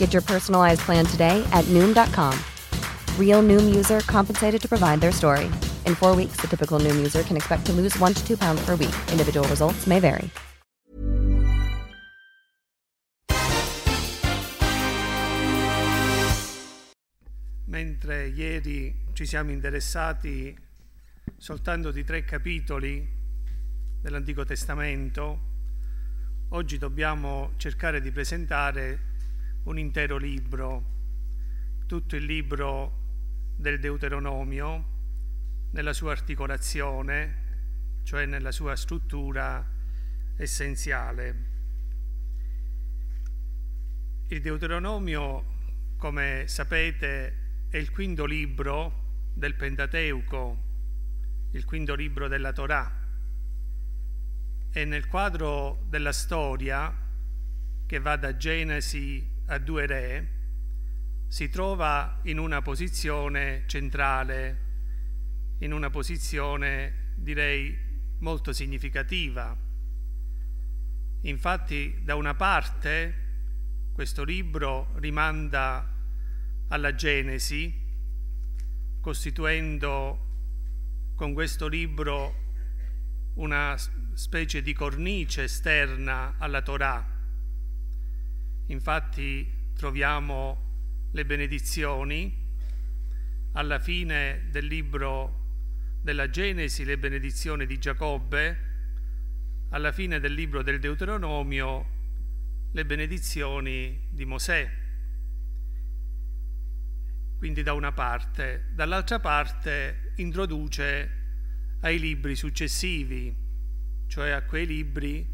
Get your personalized plan today at Noom.com. Real Noom user compensated to provide their story. In four weeks, the typical Noom user can expect to lose one to two pounds per week. Individual results may vary. Mentre ieri ci siamo interessati soltanto di tre capitoli dell'Antico Testamento, oggi dobbiamo cercare di presentare un intero libro, tutto il libro del Deuteronomio, nella sua articolazione, cioè nella sua struttura essenziale. Il Deuteronomio, come sapete, è il quinto libro del Pentateuco, il quinto libro della Torah. E nel quadro della storia, che va da Genesi a due re, si trova in una posizione centrale, in una posizione direi molto significativa. Infatti da una parte questo libro rimanda alla Genesi, costituendo con questo libro una specie di cornice esterna alla Torah. Infatti troviamo le benedizioni. Alla fine del libro della Genesi, le benedizioni di Giacobbe, alla fine del libro del Deuteronomio, le benedizioni di Mosè. Quindi da una parte, dall'altra parte introduce ai libri successivi, cioè a quei libri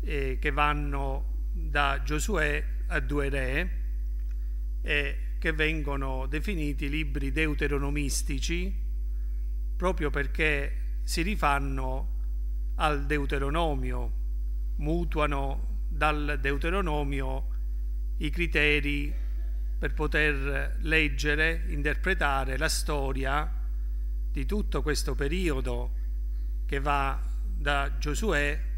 eh, che vanno da Giosuè a due re e che vengono definiti libri deuteronomistici proprio perché si rifanno al Deuteronomio, mutuano dal Deuteronomio i criteri per poter leggere, interpretare la storia di tutto questo periodo che va da Giosuè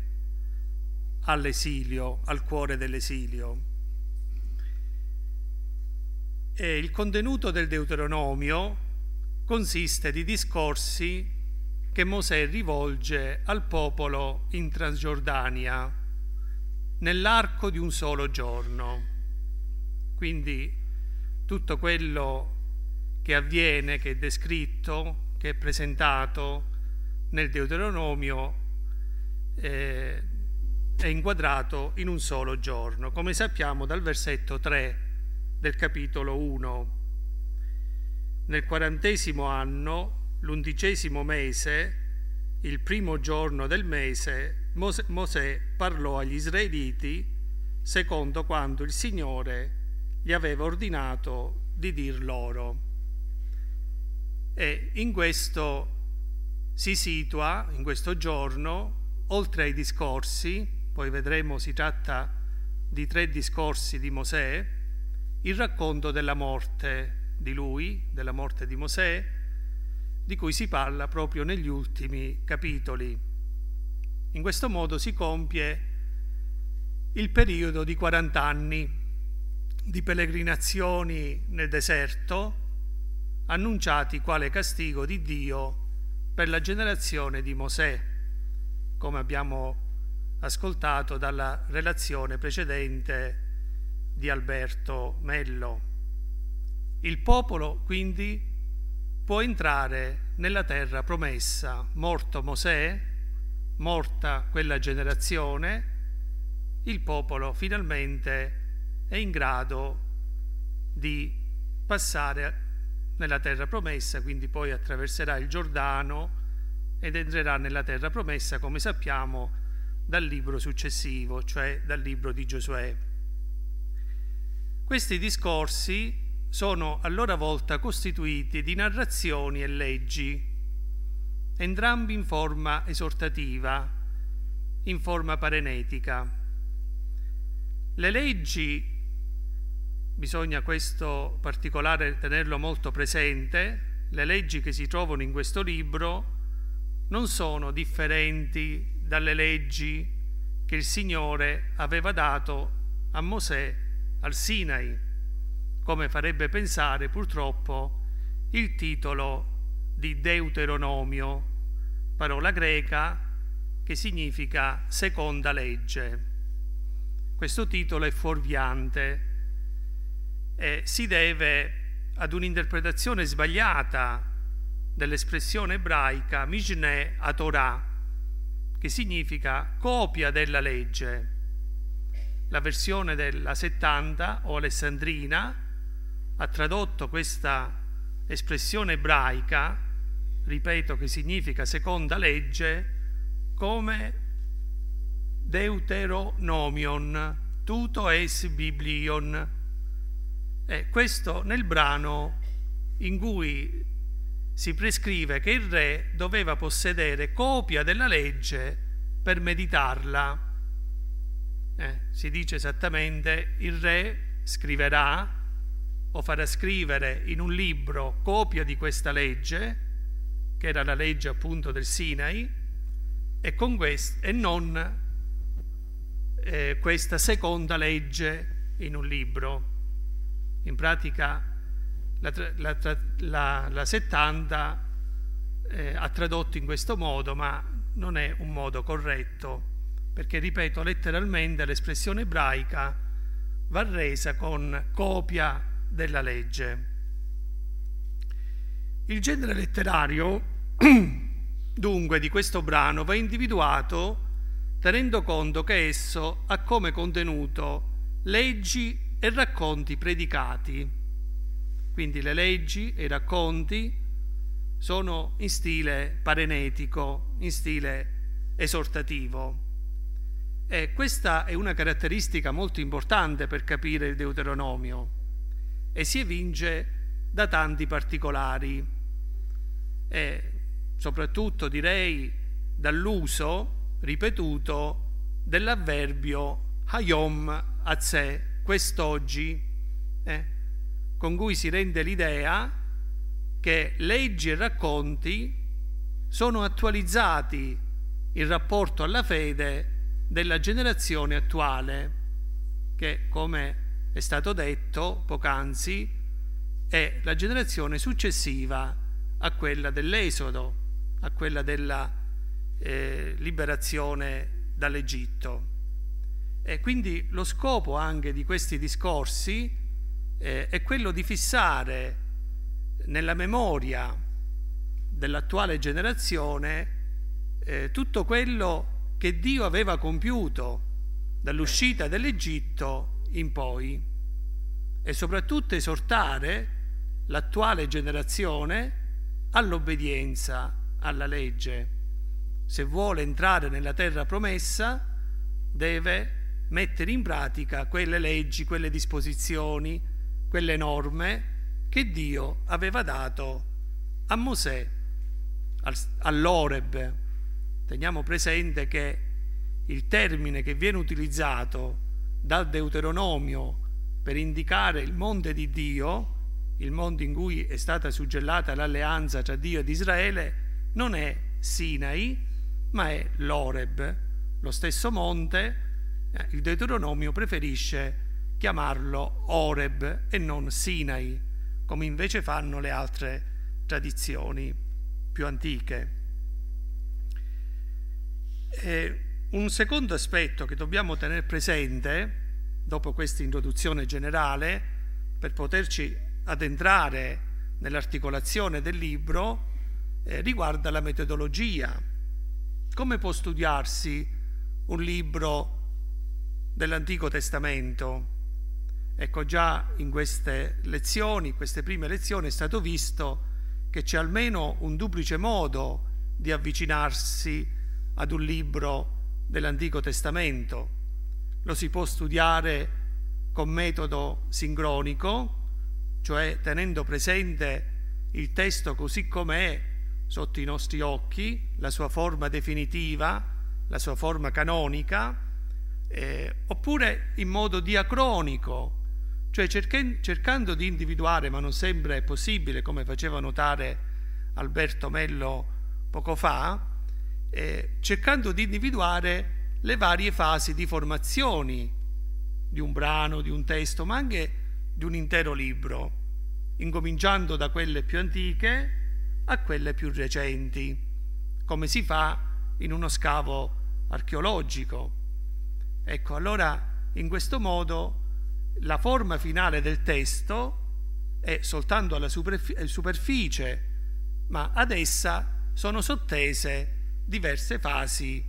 all'esilio, al cuore dell'esilio. E il contenuto del Deuteronomio consiste di discorsi che Mosè rivolge al popolo in Transgiordania nell'arco di un solo giorno. Quindi tutto quello che avviene, che è descritto, che è presentato nel Deuteronomio eh, è inquadrato in un solo giorno, come sappiamo dal versetto 3 del capitolo 1. Nel quarantesimo anno, l'undicesimo mese, il primo giorno del mese, Mosè parlò agli israeliti secondo quanto il Signore gli aveva ordinato di dir loro. E in questo si situa, in questo giorno, oltre ai discorsi, poi vedremo si tratta di tre discorsi di Mosè, il racconto della morte di lui, della morte di Mosè, di cui si parla proprio negli ultimi capitoli. In questo modo si compie il periodo di 40 anni di pellegrinazioni nel deserto, annunciati quale castigo di Dio per la generazione di Mosè, come abbiamo ascoltato dalla relazione precedente di Alberto Mello. Il popolo quindi può entrare nella terra promessa, morto Mosè, morta quella generazione, il popolo finalmente è in grado di passare nella terra promessa, quindi poi attraverserà il Giordano ed entrerà nella terra promessa, come sappiamo, dal libro successivo, cioè dal libro di Giosuè. Questi discorsi sono a loro volta costituiti di narrazioni e leggi, entrambi in forma esortativa, in forma parenetica. Le leggi, bisogna questo particolare tenerlo molto presente, le leggi che si trovano in questo libro non sono differenti dalle leggi che il Signore aveva dato a Mosè al Sinai come farebbe pensare purtroppo il titolo di Deuteronomio, parola greca che significa seconda legge. Questo titolo è fuorviante e si deve ad un'interpretazione sbagliata dell'espressione ebraica Mishneh a Torah, che significa copia della legge. La versione della 70 o alessandrina ha tradotto questa espressione ebraica, ripeto che significa seconda legge, come Deuteronomion, tuto es biblion. E questo nel brano in cui si prescrive che il re doveva possedere copia della legge per meditarla. Eh, si dice esattamente il re scriverà o farà scrivere in un libro copia di questa legge, che era la legge appunto del Sinai, e, quest- e non eh, questa seconda legge in un libro. In pratica la, la, la, la 70 eh, ha tradotto in questo modo, ma non è un modo corretto, perché ripeto letteralmente l'espressione ebraica va resa con copia della legge. Il genere letterario, dunque, di questo brano va individuato tenendo conto che esso ha come contenuto leggi e racconti predicati. Quindi le leggi e i racconti sono in stile parenetico, in stile esortativo. E questa è una caratteristica molto importante per capire il Deuteronomio. E si evince da tanti particolari. E soprattutto direi dall'uso ripetuto dell'avverbio hayom a sé, quest'oggi, eh, con cui si rende l'idea che leggi e racconti sono attualizzati in rapporto alla fede della generazione attuale, che come è stato detto poc'anzi, è la generazione successiva a quella dell'Esodo, a quella della eh, liberazione dall'Egitto. E quindi lo scopo anche di questi discorsi eh, è quello di fissare nella memoria dell'attuale generazione eh, tutto quello che Dio aveva compiuto dall'uscita dell'Egitto in poi e soprattutto esortare l'attuale generazione all'obbedienza alla legge. Se vuole entrare nella terra promessa deve mettere in pratica quelle leggi, quelle disposizioni, quelle norme che Dio aveva dato a Mosè all'Oreb. Teniamo presente che il termine che viene utilizzato dal Deuteronomio per indicare il monte di Dio, il monte in cui è stata suggellata l'alleanza tra Dio ed Israele, non è Sinai, ma è l'Oreb, lo stesso monte. Eh, il Deuteronomio preferisce chiamarlo Oreb e non Sinai, come invece fanno le altre tradizioni più antiche. E un secondo aspetto che dobbiamo tenere presente, dopo questa introduzione generale, per poterci addentrare nell'articolazione del libro, eh, riguarda la metodologia. Come può studiarsi un libro dell'Antico Testamento? Ecco, già in queste lezioni, queste prime lezioni, è stato visto che c'è almeno un duplice modo di avvicinarsi ad un libro dell'Antico Testamento. Lo si può studiare con metodo sincronico, cioè tenendo presente il testo così com'è sotto i nostri occhi, la sua forma definitiva, la sua forma canonica, eh, oppure in modo diacronico, cioè cercando di individuare, ma non sempre possibile, come faceva notare Alberto Mello poco fa, eh, cercando di individuare le varie fasi di formazioni di un brano, di un testo, ma anche di un intero libro, incominciando da quelle più antiche a quelle più recenti, come si fa in uno scavo archeologico. Ecco, allora in questo modo la forma finale del testo è soltanto alla superf- superficie, ma ad essa sono sottese diverse fasi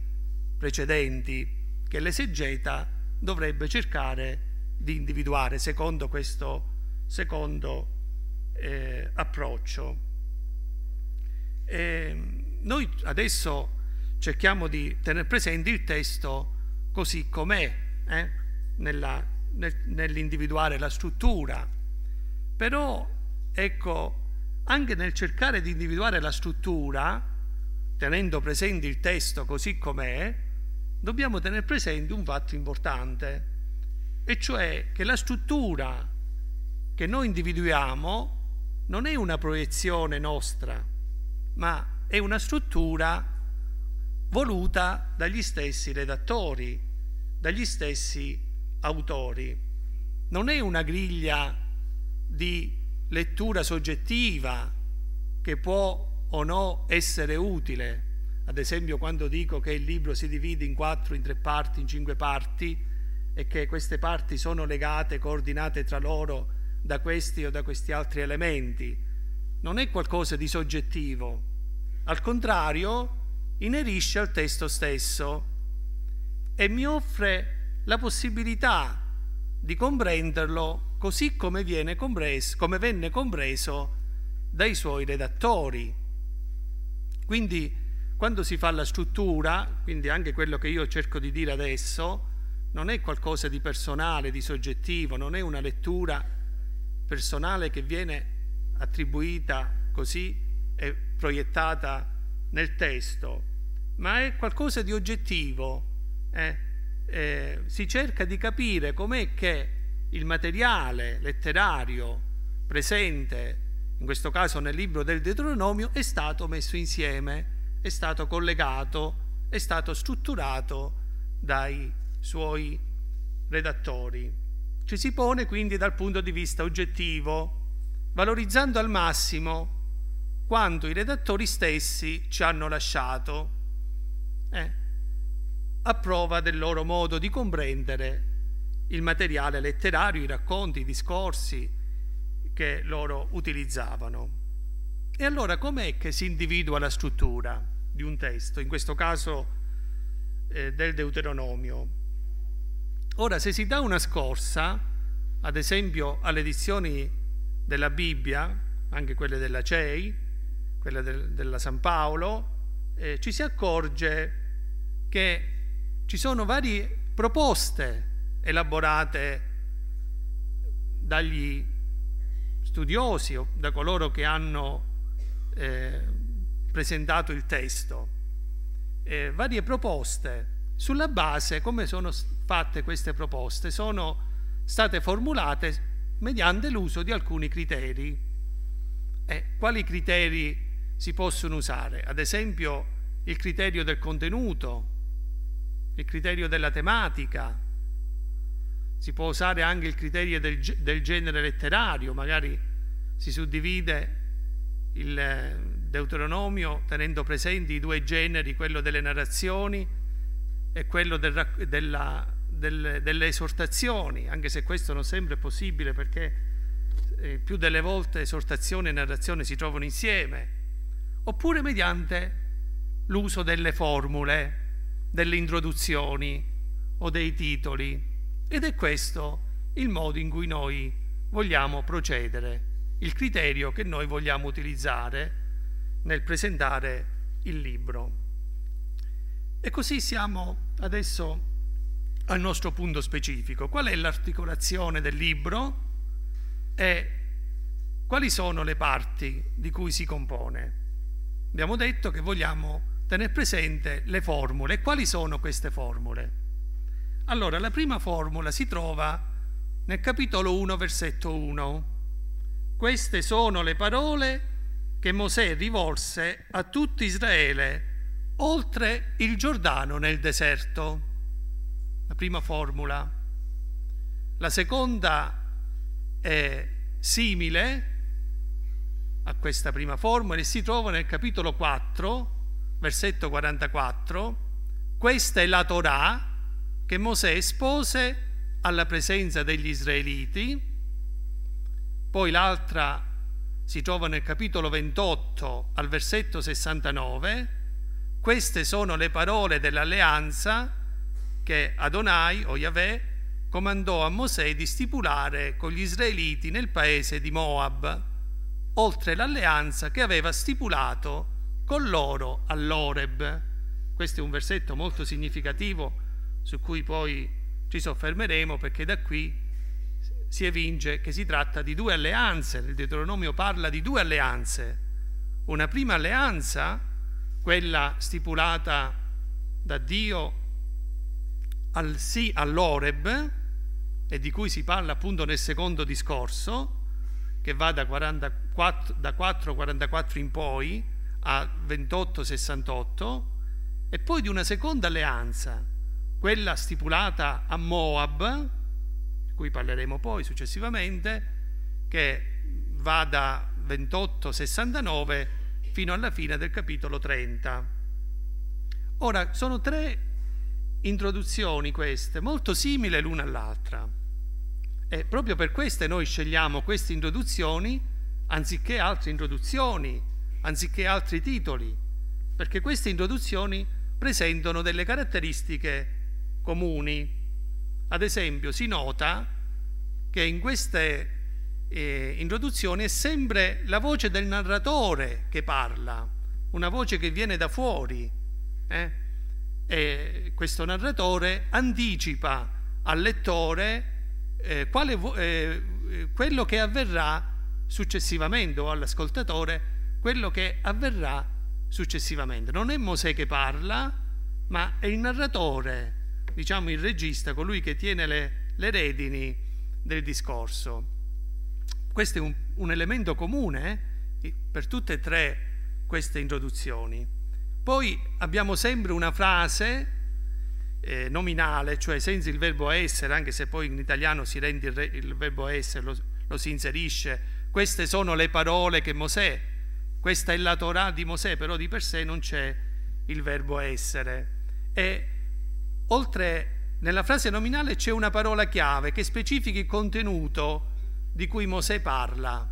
precedenti che l'esegeta dovrebbe cercare di individuare secondo questo secondo eh, approccio. E noi adesso cerchiamo di tenere presente il testo così com'è, eh, nella nell'individuare la struttura, però ecco, anche nel cercare di individuare la struttura, tenendo presente il testo così com'è, dobbiamo tenere presente un fatto importante, e cioè che la struttura che noi individuiamo non è una proiezione nostra, ma è una struttura voluta dagli stessi redattori, dagli stessi autori. Non è una griglia di lettura soggettiva che può o no essere utile. Ad esempio quando dico che il libro si divide in quattro, in tre parti, in cinque parti e che queste parti sono legate, coordinate tra loro da questi o da questi altri elementi. Non è qualcosa di soggettivo. Al contrario, inerisce al testo stesso e mi offre la possibilità di comprenderlo così come, compreso, come venne compreso dai suoi redattori. Quindi quando si fa la struttura, quindi anche quello che io cerco di dire adesso, non è qualcosa di personale, di soggettivo, non è una lettura personale che viene attribuita così e proiettata nel testo, ma è qualcosa di oggettivo. Eh? Eh, si cerca di capire com'è che il materiale letterario presente, in questo caso nel libro del Deuteronomio, è stato messo insieme, è stato collegato, è stato strutturato dai suoi redattori. Ci si pone quindi dal punto di vista oggettivo, valorizzando al massimo quanto i redattori stessi ci hanno lasciato. Eh, a prova del loro modo di comprendere il materiale letterario, i racconti, i discorsi che loro utilizzavano. E allora com'è che si individua la struttura di un testo, in questo caso eh, del Deuteronomio? Ora, se si dà una scorsa, ad esempio alle edizioni della Bibbia, anche quelle della CEI, quelle del, della San Paolo, eh, ci si accorge che ci sono varie proposte elaborate dagli studiosi o da coloro che hanno eh, presentato il testo, eh, varie proposte. Sulla base, come sono fatte queste proposte? Sono state formulate mediante l'uso di alcuni criteri. Eh, quali criteri si possono usare? Ad esempio il criterio del contenuto, il criterio della tematica, si può usare anche il criterio del, del genere letterario, magari si suddivide il Deuteronomio tenendo presenti i due generi, quello delle narrazioni e quello del, della, del, delle esortazioni, anche se questo non sempre è possibile perché eh, più delle volte esortazione e narrazione si trovano insieme, oppure mediante l'uso delle formule, delle introduzioni o dei titoli. Ed è questo il modo in cui noi vogliamo procedere, il criterio che noi vogliamo utilizzare nel presentare il libro. E così siamo adesso al nostro punto specifico. Qual è l'articolazione del libro e quali sono le parti di cui si compone? Abbiamo detto che vogliamo tenere presente le formule. Quali sono queste formule? Allora, la prima formula si trova nel capitolo 1, versetto 1. Queste sono le parole che Mosè rivolse a tutto Israele oltre il Giordano nel deserto. La prima formula. La seconda è simile a questa prima formula e si trova nel capitolo 4, versetto 44, questa è la Torah che Mosè espose alla presenza degli israeliti, poi l'altra si trova nel capitolo 28 al versetto 69, queste sono le parole dell'alleanza che Adonai o Yahweh comandò a Mosè di stipulare con gli israeliti nel paese di Moab, oltre l'alleanza che aveva stipulato con loro all'Oreb. Questo è un versetto molto significativo su cui poi ci soffermeremo perché da qui si evince che si tratta di due alleanze. Il Deuteronomio parla di due alleanze. Una prima alleanza, quella stipulata da Dio al sì all'Oreb e di cui si parla appunto nel secondo discorso, che va da, 44, da 4.44 in poi, a 28-68 e poi di una seconda alleanza, quella stipulata a Moab, di cui parleremo poi successivamente, che va da 28-69 fino alla fine del capitolo 30. Ora, sono tre introduzioni queste, molto simili l'una all'altra. E proprio per queste noi scegliamo queste introduzioni anziché altre introduzioni anziché altri titoli, perché queste introduzioni presentano delle caratteristiche comuni. Ad esempio, si nota che in queste eh, introduzioni è sempre la voce del narratore che parla, una voce che viene da fuori. Eh? E questo narratore anticipa al lettore eh, quale, eh, quello che avverrà successivamente o all'ascoltatore quello che avverrà successivamente. Non è Mosè che parla, ma è il narratore, diciamo il regista, colui che tiene le, le redini del discorso. Questo è un, un elemento comune eh, per tutte e tre queste introduzioni. Poi abbiamo sempre una frase eh, nominale, cioè senza il verbo essere, anche se poi in italiano si rende il, re, il verbo essere, lo, lo si inserisce. Queste sono le parole che Mosè questa è la Torah di Mosè, però di per sé non c'è il verbo essere. E oltre nella frase nominale c'è una parola chiave che specifica il contenuto di cui Mosè parla.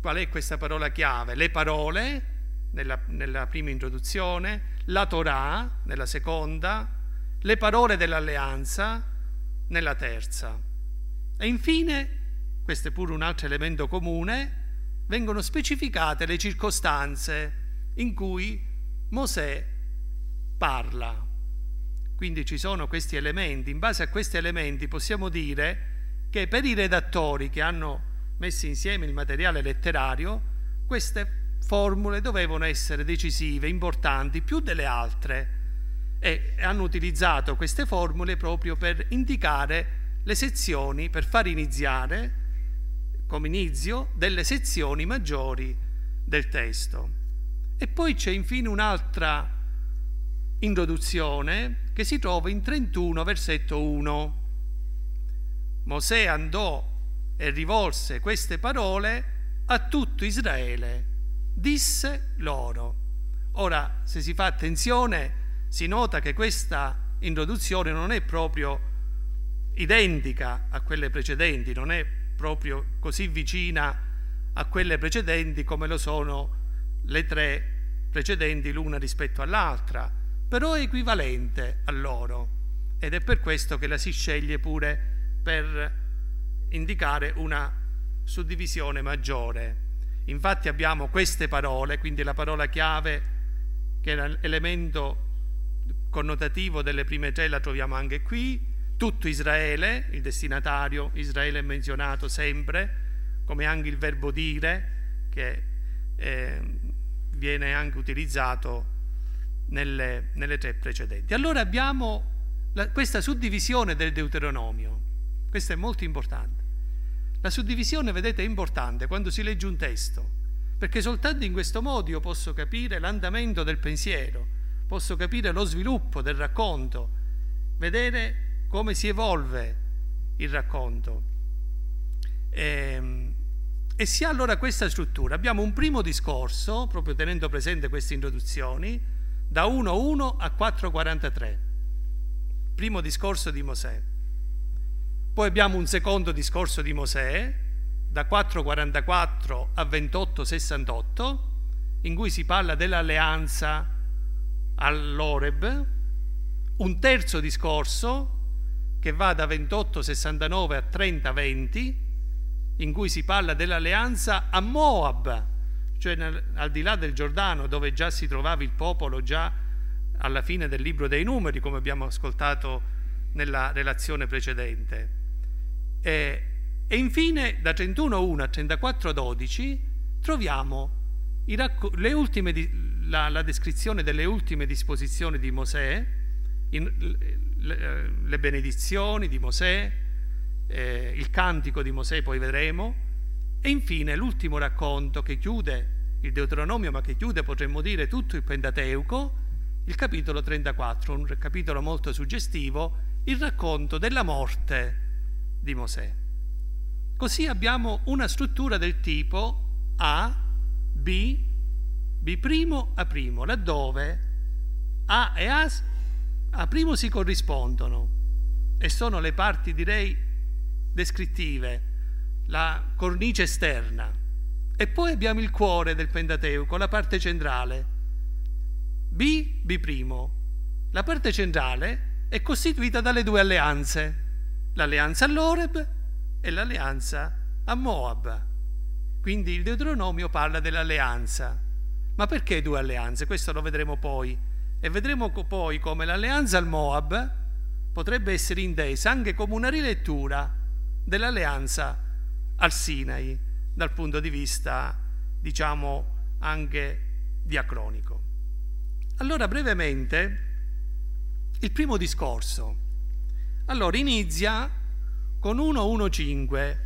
Qual è questa parola chiave? Le parole nella, nella prima introduzione, la Torah nella seconda, le parole dell'alleanza nella terza. E infine, questo è pure un altro elemento comune, vengono specificate le circostanze in cui Mosè parla. Quindi ci sono questi elementi, in base a questi elementi possiamo dire che per i redattori che hanno messo insieme il materiale letterario, queste formule dovevano essere decisive, importanti, più delle altre e hanno utilizzato queste formule proprio per indicare le sezioni, per far iniziare come inizio delle sezioni maggiori del testo. E poi c'è infine un'altra introduzione che si trova in 31 versetto 1. Mosè andò e rivolse queste parole a tutto Israele. Disse loro. Ora, se si fa attenzione, si nota che questa introduzione non è proprio identica a quelle precedenti, non è proprio così vicina a quelle precedenti come lo sono le tre precedenti l'una rispetto all'altra, però è equivalente a loro ed è per questo che la si sceglie pure per indicare una suddivisione maggiore. Infatti abbiamo queste parole, quindi la parola chiave che è l'elemento connotativo delle prime tre la troviamo anche qui, tutto Israele, il destinatario, Israele è menzionato sempre, come anche il verbo dire, che eh, viene anche utilizzato nelle, nelle tre precedenti. Allora abbiamo la, questa suddivisione del Deuteronomio, questo è molto importante. La suddivisione, vedete, è importante quando si legge un testo, perché soltanto in questo modo io posso capire l'andamento del pensiero, posso capire lo sviluppo del racconto, vedere come si evolve il racconto. E, ehm, e si ha allora questa struttura. Abbiamo un primo discorso, proprio tenendo presente queste introduzioni, da 1.1 a 4.43. Primo discorso di Mosè. Poi abbiamo un secondo discorso di Mosè, da 4.44 a 28.68, in cui si parla dell'alleanza all'Oreb. Un terzo discorso che va da 28-69 a 30-20, in cui si parla dell'alleanza a Moab, cioè nel, al di là del Giordano, dove già si trovava il popolo già alla fine del libro dei numeri, come abbiamo ascoltato nella relazione precedente. E, e infine da 31.1 a 34.12 troviamo ultime, la, la descrizione delle ultime disposizioni di Mosè, in, le, eh, le benedizioni di Mosè, eh, il cantico di Mosè, poi vedremo, e infine l'ultimo racconto che chiude il Deuteronomio, ma che chiude, potremmo dire, tutto il Pentateuco, il capitolo 34, un capitolo molto suggestivo, il racconto della morte di Mosè. Così abbiamo una struttura del tipo A, B, B' A', laddove A e A a primo si corrispondono e sono le parti, direi, descrittive, la cornice esterna. E poi abbiamo il cuore del Pentateuco, la parte centrale. B, B'. La parte centrale è costituita dalle due alleanze, l'alleanza all'Oreb e l'alleanza a Moab. Quindi il Deuteronomio parla dell'alleanza. Ma perché due alleanze? Questo lo vedremo poi e vedremo poi come l'alleanza al Moab potrebbe essere intesa anche come una rilettura dell'alleanza al Sinai dal punto di vista, diciamo, anche diacronico. Allora, brevemente, il primo discorso. Allora, inizia con 1.1.5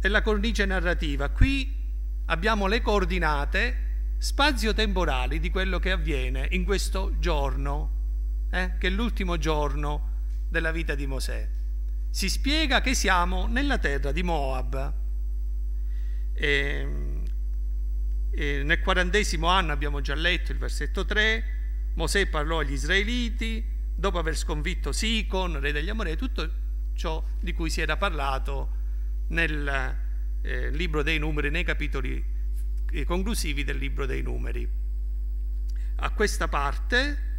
e la cornice narrativa. Qui abbiamo le coordinate spazio-temporali di quello che avviene in questo giorno, eh, che è l'ultimo giorno della vita di Mosè. Si spiega che siamo nella terra di Moab. E, e nel quarantesimo anno abbiamo già letto il versetto 3, Mosè parlò agli israeliti, dopo aver sconfitto Sicon, re degli Amorei, tutto ciò di cui si era parlato nel eh, libro dei numeri, nei capitoli conclusivi del libro dei numeri. A questa parte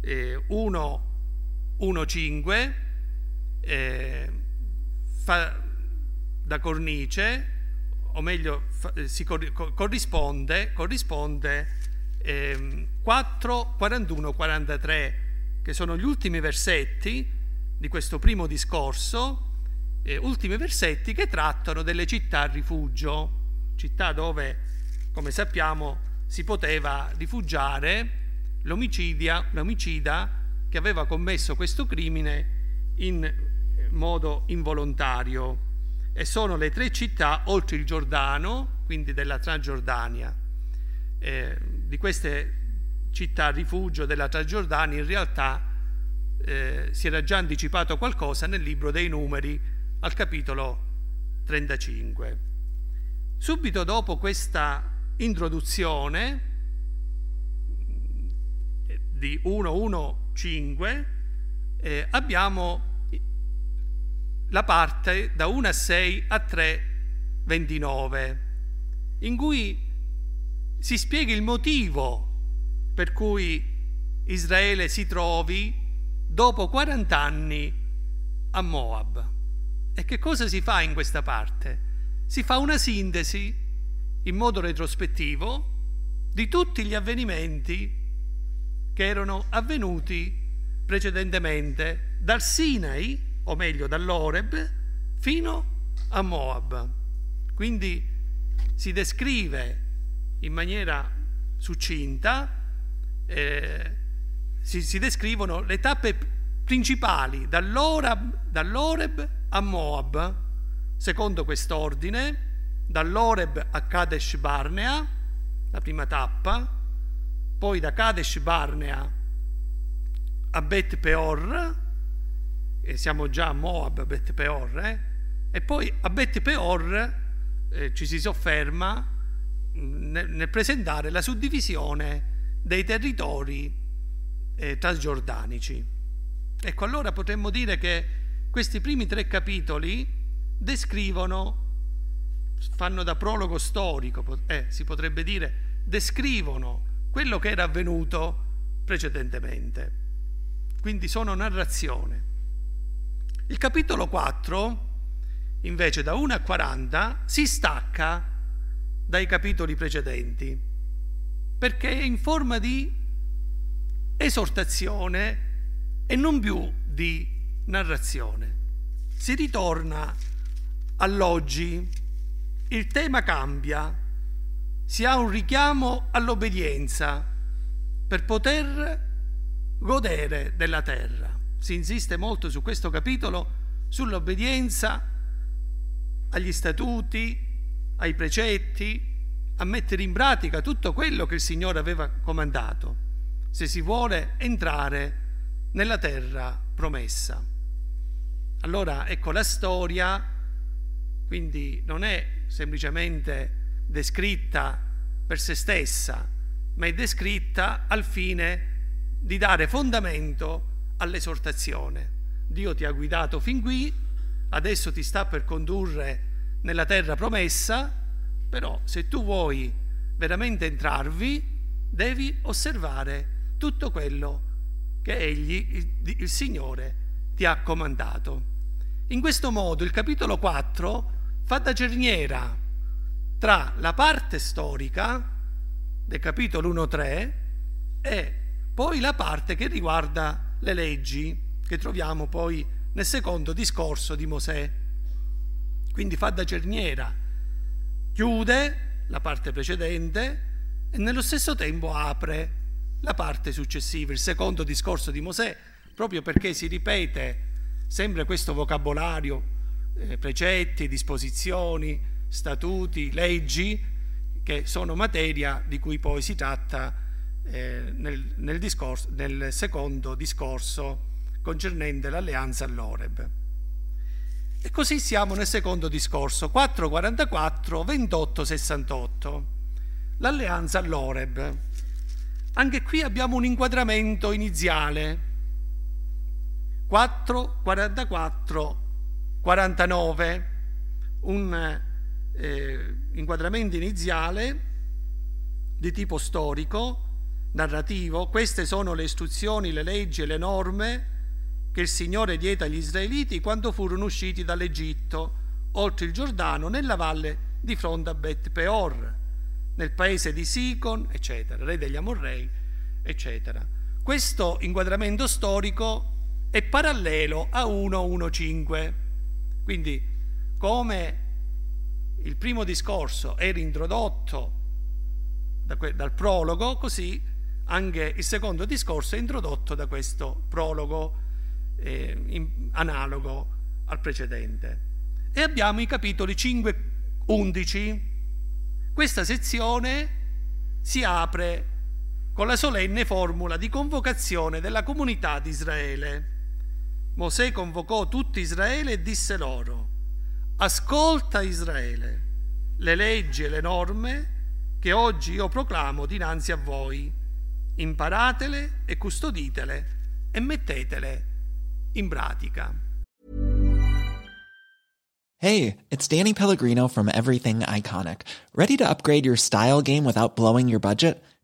eh, 1.1.5 eh, fa da cornice, o meglio fa, eh, si cor- corrisponde, corrisponde eh, 4, 41, 43, che sono gli ultimi versetti di questo primo discorso, eh, ultimi versetti che trattano delle città a rifugio, città dove come sappiamo, si poteva rifugiare l'omicida che aveva commesso questo crimine in modo involontario. E sono le tre città oltre il Giordano, quindi della Transgiordania. eh, di queste città rifugio della Transgiordania in realtà eh, si era già anticipato qualcosa nel libro dei numeri al capitolo 35. Subito dopo questa introduzione di 1.1.5 eh, abbiamo la parte da 1 a 6 a 3 29 in cui si spiega il motivo per cui Israele si trovi dopo 40 anni a Moab. E che cosa si fa in questa parte? Si fa una sintesi in modo retrospettivo di tutti gli avvenimenti che erano avvenuti precedentemente dal Sinai, o meglio dall'Oreb, fino a Moab. Quindi si descrive in maniera succinta, eh, si, si, descrivono le tappe principali dall'Oreb, dall'Oreb a Moab, secondo quest'ordine, dall'Oreb a Kadesh Barnea, la prima tappa, poi da Kadesh Barnea a Bet Peor, e siamo già a Moab, a Bet Peor, eh? e poi a Bet Peor eh, ci si sofferma nel, nel, presentare la suddivisione dei territori eh, transgiordanici. Ecco, allora potremmo dire che questi primi tre capitoli descrivono, fanno da prologo storico, eh, si potrebbe dire, descrivono quello che era avvenuto precedentemente. Quindi sono narrazione. Il capitolo 4, invece, da 1 a 40, si stacca dai capitoli precedenti, perché è in forma di esortazione e non più di narrazione. Si ritorna all'oggi, il tema cambia, si ha un richiamo all'obbedienza per poter godere della terra. Si insiste molto su questo capitolo sull'obbedienza agli statuti, ai precetti, a mettere in pratica tutto quello che il Signore aveva comandato, se si vuole entrare nella terra promessa. Allora ecco la storia, quindi non è semplicemente descritta per se stessa, ma è descritta al fine di dare fondamento all'esortazione. Dio ti ha guidato fin qui, adesso ti sta per condurre nella terra promessa, però se tu vuoi veramente entrarvi, devi osservare tutto quello che egli, il, il Signore, ti ha comandato. In questo modo il capitolo 4 fa da cerniera tra la parte storica del capitolo 1-3 e poi la parte che riguarda le leggi che troviamo poi nel secondo discorso di Mosè. Quindi fa da cerniera, chiude la parte precedente e nello stesso tempo apre la parte successiva, il secondo discorso di Mosè, proprio perché si ripete sempre questo vocabolario, eh, precetti, disposizioni, statuti, leggi, che sono materia di cui poi si tratta eh, nel, nel, discorso, nel secondo discorso concernente l'alleanza all'Oreb. E così siamo nel secondo discorso, 444, 28, 68. L'alleanza all'Oreb. Anche qui abbiamo un inquadramento iniziale. 4, 44, 49. Un eh, inquadramento iniziale di tipo storico, narrativo, queste sono le istruzioni, le leggi e le norme che il Signore diede agli israeliti quando furono usciti dall'Egitto, oltre il Giordano, nella valle di fronte a Bet Peor, nel paese di Sicon, eccetera, re degli Amorrei, eccetera. Questo inquadramento storico è parallelo a 1.1.5. Quindi, come il primo discorso era introdotto da que- dal prologo, così anche il secondo discorso è introdotto da questo prologo eh, in, analogo al precedente. E abbiamo i capitoli 5-11. Questa sezione si apre con la solenne formula di convocazione della comunità di Israele. Mosè convocò tutto Israele e disse loro, ascolta Israele, le leggi e le norme che oggi io proclamo dinanzi a voi, imparatele e custoditele e mettetele in pratica. Hey, it's Danny Pellegrino from Everything Iconic. Ready to upgrade your style game without blowing your budget?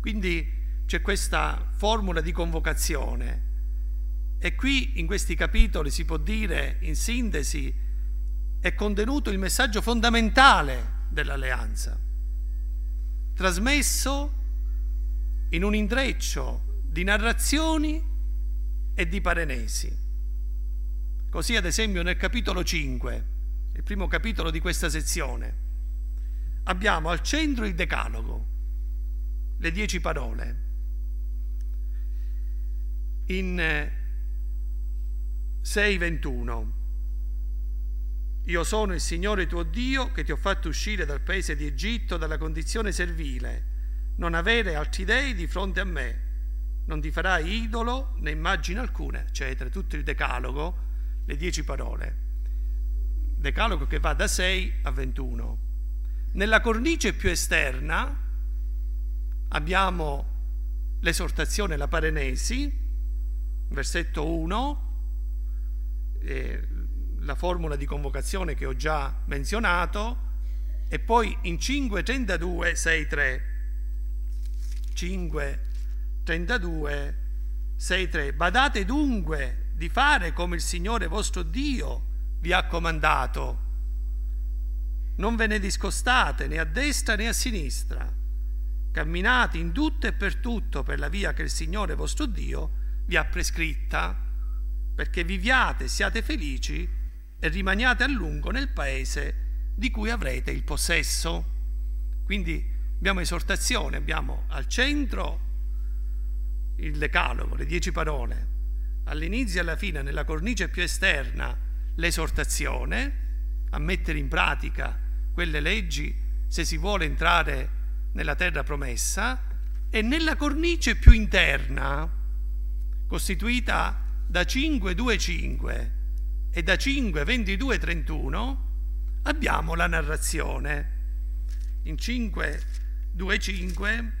Quindi c'è questa formula di convocazione. E qui in questi capitoli si può dire, in sintesi, è contenuto il messaggio fondamentale dell'alleanza. Trasmesso in un intreccio di narrazioni e di parenesi. Così ad esempio nel capitolo 5, il primo capitolo di questa sezione, abbiamo al centro il decalogo, le dieci parole. In 6.21 io sono il Signore tuo Dio che ti ho fatto uscire dal paese di Egitto dalla condizione servile. Non avere altri dei di fronte a me. Non ti farai idolo né immagine alcuna, eccetera. Tutto il decalogo, le dieci parole. Decalogo che va da 6 a 21. Nella cornice più esterna abbiamo l'esortazione, la parenesi, versetto 1, eh, la formula di convocazione che ho già menzionato e poi in 5.32 6.3 5.32 6.3 badate dunque di fare come il Signore vostro Dio vi ha comandato. Non ve ne discostate né a destra né a sinistra camminate in tutto e per tutto per la via che il Signore vostro Dio vi ha prescritta perché viviate siate felici e rimaniate a lungo nel paese di cui avrete il possesso. Quindi abbiamo esortazione, abbiamo al centro il decalogo, le dieci parole, all'inizio e alla fine, nella cornice più esterna, l'esortazione a mettere in pratica quelle leggi se si vuole entrare nella terra promessa e nella cornice più interna, costituita da 5, 2, 5, e da 5, 22, 31 abbiamo la narrazione. In 5, 2, 5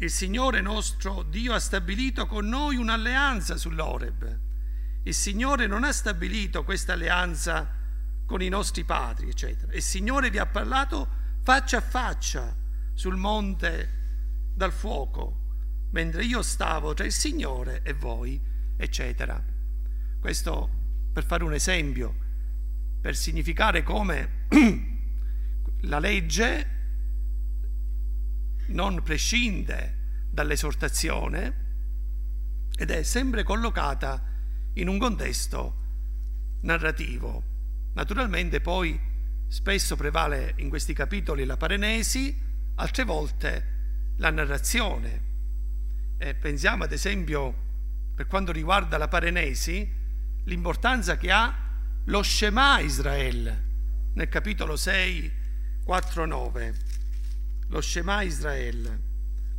il Signore nostro Dio ha stabilito con noi un'alleanza sull'Oreb. Il Signore non ha stabilito questa alleanza con i nostri padri, eccetera. Il Signore vi ha parlato faccia a faccia sul monte dal fuoco, mentre io stavo tra il Signore e voi, eccetera. Questo per fare un esempio, per significare come la legge non prescinde dall'esortazione ed è sempre collocata in un contesto narrativo. Naturalmente poi spesso prevale in questi capitoli la parenesi, altre volte la narrazione. E pensiamo ad esempio per quanto riguarda la parenesi, l'importanza che ha lo Shema Israel nel capitolo 6, 4, 9. Lo Shema Israel.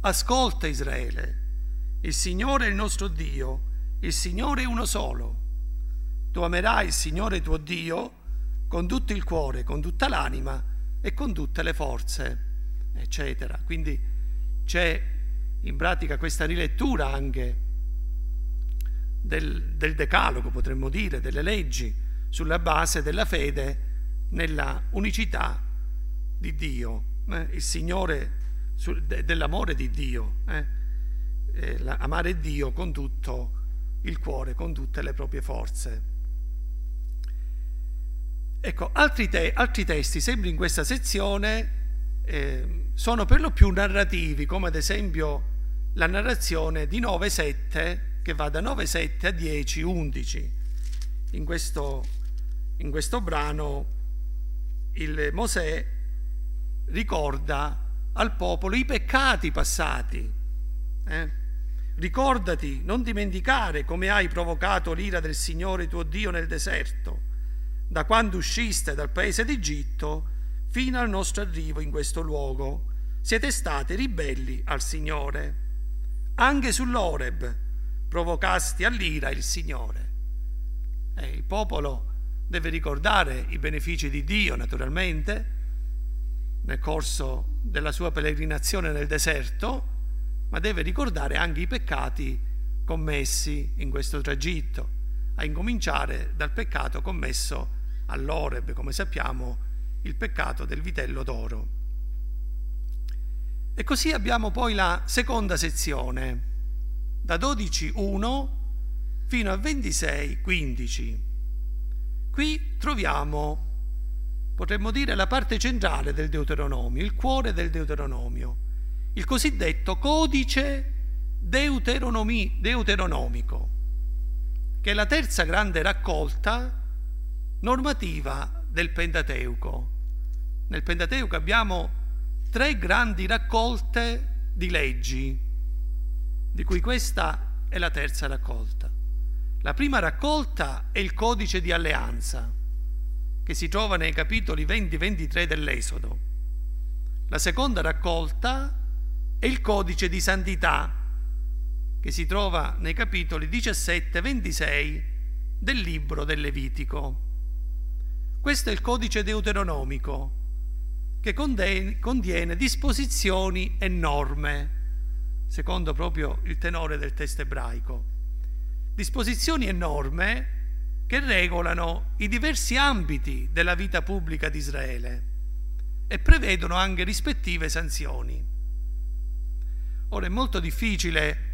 Ascolta Israele, il Signore è il nostro Dio, il Signore è uno solo. Tu amerai il Signore tuo Dio con tutto il cuore, con tutta l'anima, e con tutte le forze, eccetera. Quindi c'è in pratica questa rilettura anche del, del decalogo, potremmo dire, delle leggi, sulla base della fede nella unicità di Dio, eh? il Signore dell'amore di Dio, eh? Eh, amare Dio con tutto il cuore, con tutte le proprie forze. Ecco, altri, te, altri testi, sempre in questa sezione, eh, sono per lo più narrativi, come ad esempio la narrazione di 9-7, che va da 9-7 a 10-11. In questo, in questo brano il Mosè ricorda al popolo i peccati passati. Eh? Ricordati, non dimenticare come hai provocato l'ira del Signore tuo Dio nel deserto, da quando usciste dal paese d'Egitto fino al nostro arrivo in questo luogo. Siete stati ribelli al Signore. Anche sull'Oreb provocasti all'ira il Signore. Eh, il popolo deve ricordare i benefici di Dio, naturalmente, nel corso della sua peregrinazione nel deserto, ma deve ricordare anche i peccati commessi in questo tragitto, a incominciare dal peccato commesso all'Oreb, come sappiamo, il peccato del vitello d'oro. E così abbiamo poi la seconda sezione, da 12.1 fino a 26.15. Qui troviamo, potremmo dire, la parte centrale del Deuteronomio, il cuore del Deuteronomio, il cosiddetto codice deuteronomi, deuteronomico, che è la terza grande raccolta normativa del Pentateuco. Nel Pentateuco abbiamo tre grandi raccolte di leggi, di cui questa è la terza raccolta. La prima raccolta è il codice di alleanza, che si trova nei capitoli 20-23 dell'Esodo. La seconda raccolta è il codice di santità, che si trova nei capitoli 17-26 del libro del Levitico. Questo è il codice deuteronomico, che contiene disposizioni e norme, secondo proprio il tenore del testo ebraico disposizioni e norme che regolano i diversi ambiti della vita pubblica di Israele e prevedono anche rispettive sanzioni. Ora è molto difficile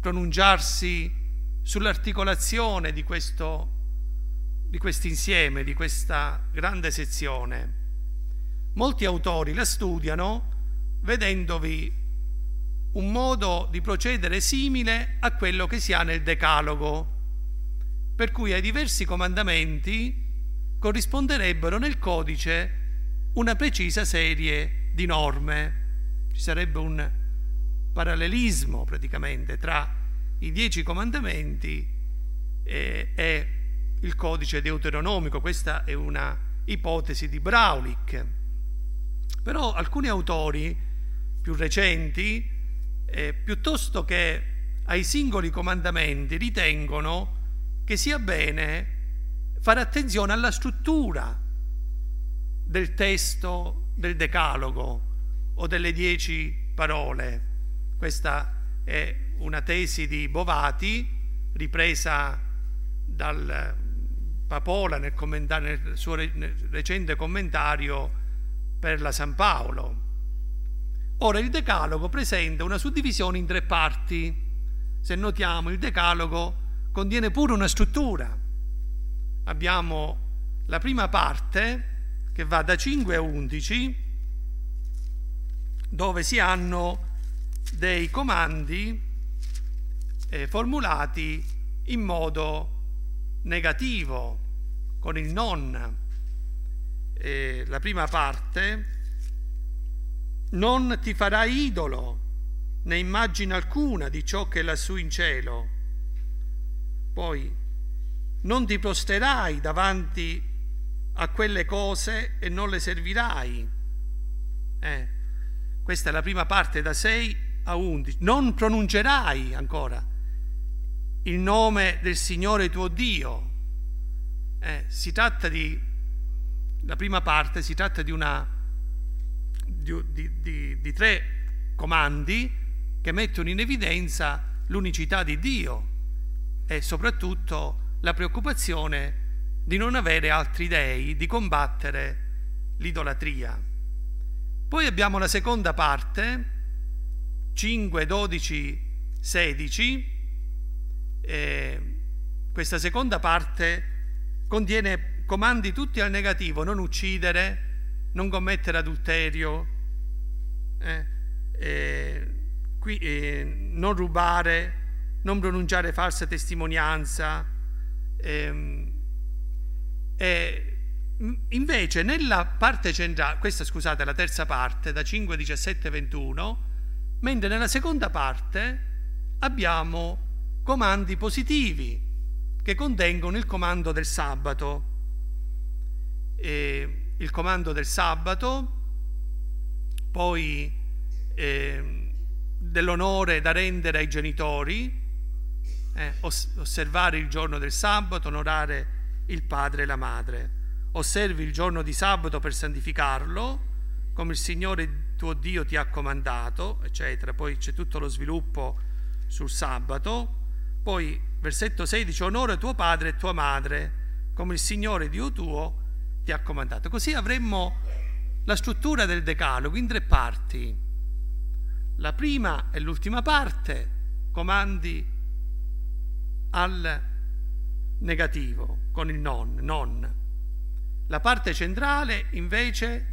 pronunciarsi sull'articolazione di questo di questo insieme, di questa grande sezione. Molti autori la studiano vedendovi un modo di procedere simile a quello che si ha nel Decalogo, per cui ai diversi comandamenti corrisponderebbero nel codice una precisa serie di norme. Ci sarebbe un parallelismo praticamente tra i dieci comandamenti e, e il codice deuteronomico. Questa è una ipotesi di Braulich. Però alcuni autori più recenti eh, piuttosto che ai singoli comandamenti ritengono che sia bene fare attenzione alla struttura del testo del decalogo o delle dieci parole. Questa è una tesi di Bovati ripresa dal Papola nel, nel suo recente commentario per la San Paolo. Ora il decalogo presenta una suddivisione in tre parti. Se notiamo, il decalogo contiene pure una struttura. Abbiamo la prima parte che va da 5 a 11, dove si hanno dei comandi eh, formulati in modo negativo, con il non. Eh, la prima parte non ti farai idolo, né immagine alcuna di ciò che è lassù in cielo. Poi, non ti prosterai davanti a quelle cose e non le servirai. Eh, questa è la prima parte da 6 a 11. Non pronuncerai ancora il nome del Signore tuo Dio. Eh, si tratta di, la prima parte si tratta di una di, di, di, tre comandi che mettono in evidenza l'unicità di Dio e soprattutto la preoccupazione di non avere altri dei, di combattere l'idolatria. Poi abbiamo la seconda parte, 5, 12, 16. E questa seconda parte contiene comandi tutti al negativo, non uccidere, non commettere adulterio, eh, eh, qui, eh, non rubare, non pronunciare falsa testimonianza. Ehm, invece nella parte centrale, questa scusate la terza parte, da 5, 17, 21, mentre nella seconda parte abbiamo comandi positivi che contengono il comando del sabato. E il comando del sabato, poi eh, dell'onore da rendere ai genitori, eh, osservare il giorno del sabato, onorare il padre e la madre. Osservi il giorno di sabato per santificarlo, come il Signore tuo Dio ti ha comandato, eccetera. Poi c'è tutto lo sviluppo sul sabato. Poi, versetto 16, onora tuo padre e tua madre, come il Signore Dio tuo ti ha comandato. Così avremmo la struttura del decalogo in tre parti. La prima e l'ultima parte, comandi al negativo con il non, non. La parte centrale invece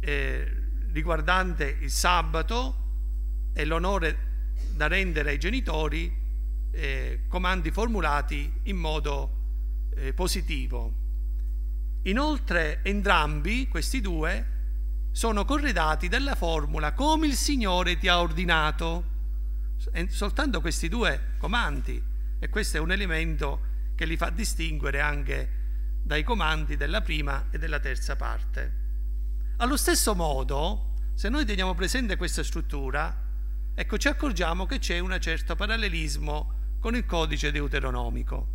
eh, riguardante il sabato e l'onore da rendere ai genitori, eh, comandi formulati in modo eh, positivo. Inoltre entrambi, questi due, sono corredati dalla formula come il Signore ti ha ordinato. Soltanto questi due comandi e questo è un elemento che li fa distinguere anche dai comandi della prima e della terza parte. Allo stesso modo, se noi teniamo presente questa struttura, ecco ci accorgiamo che c'è un certo parallelismo con il codice deuteronomico.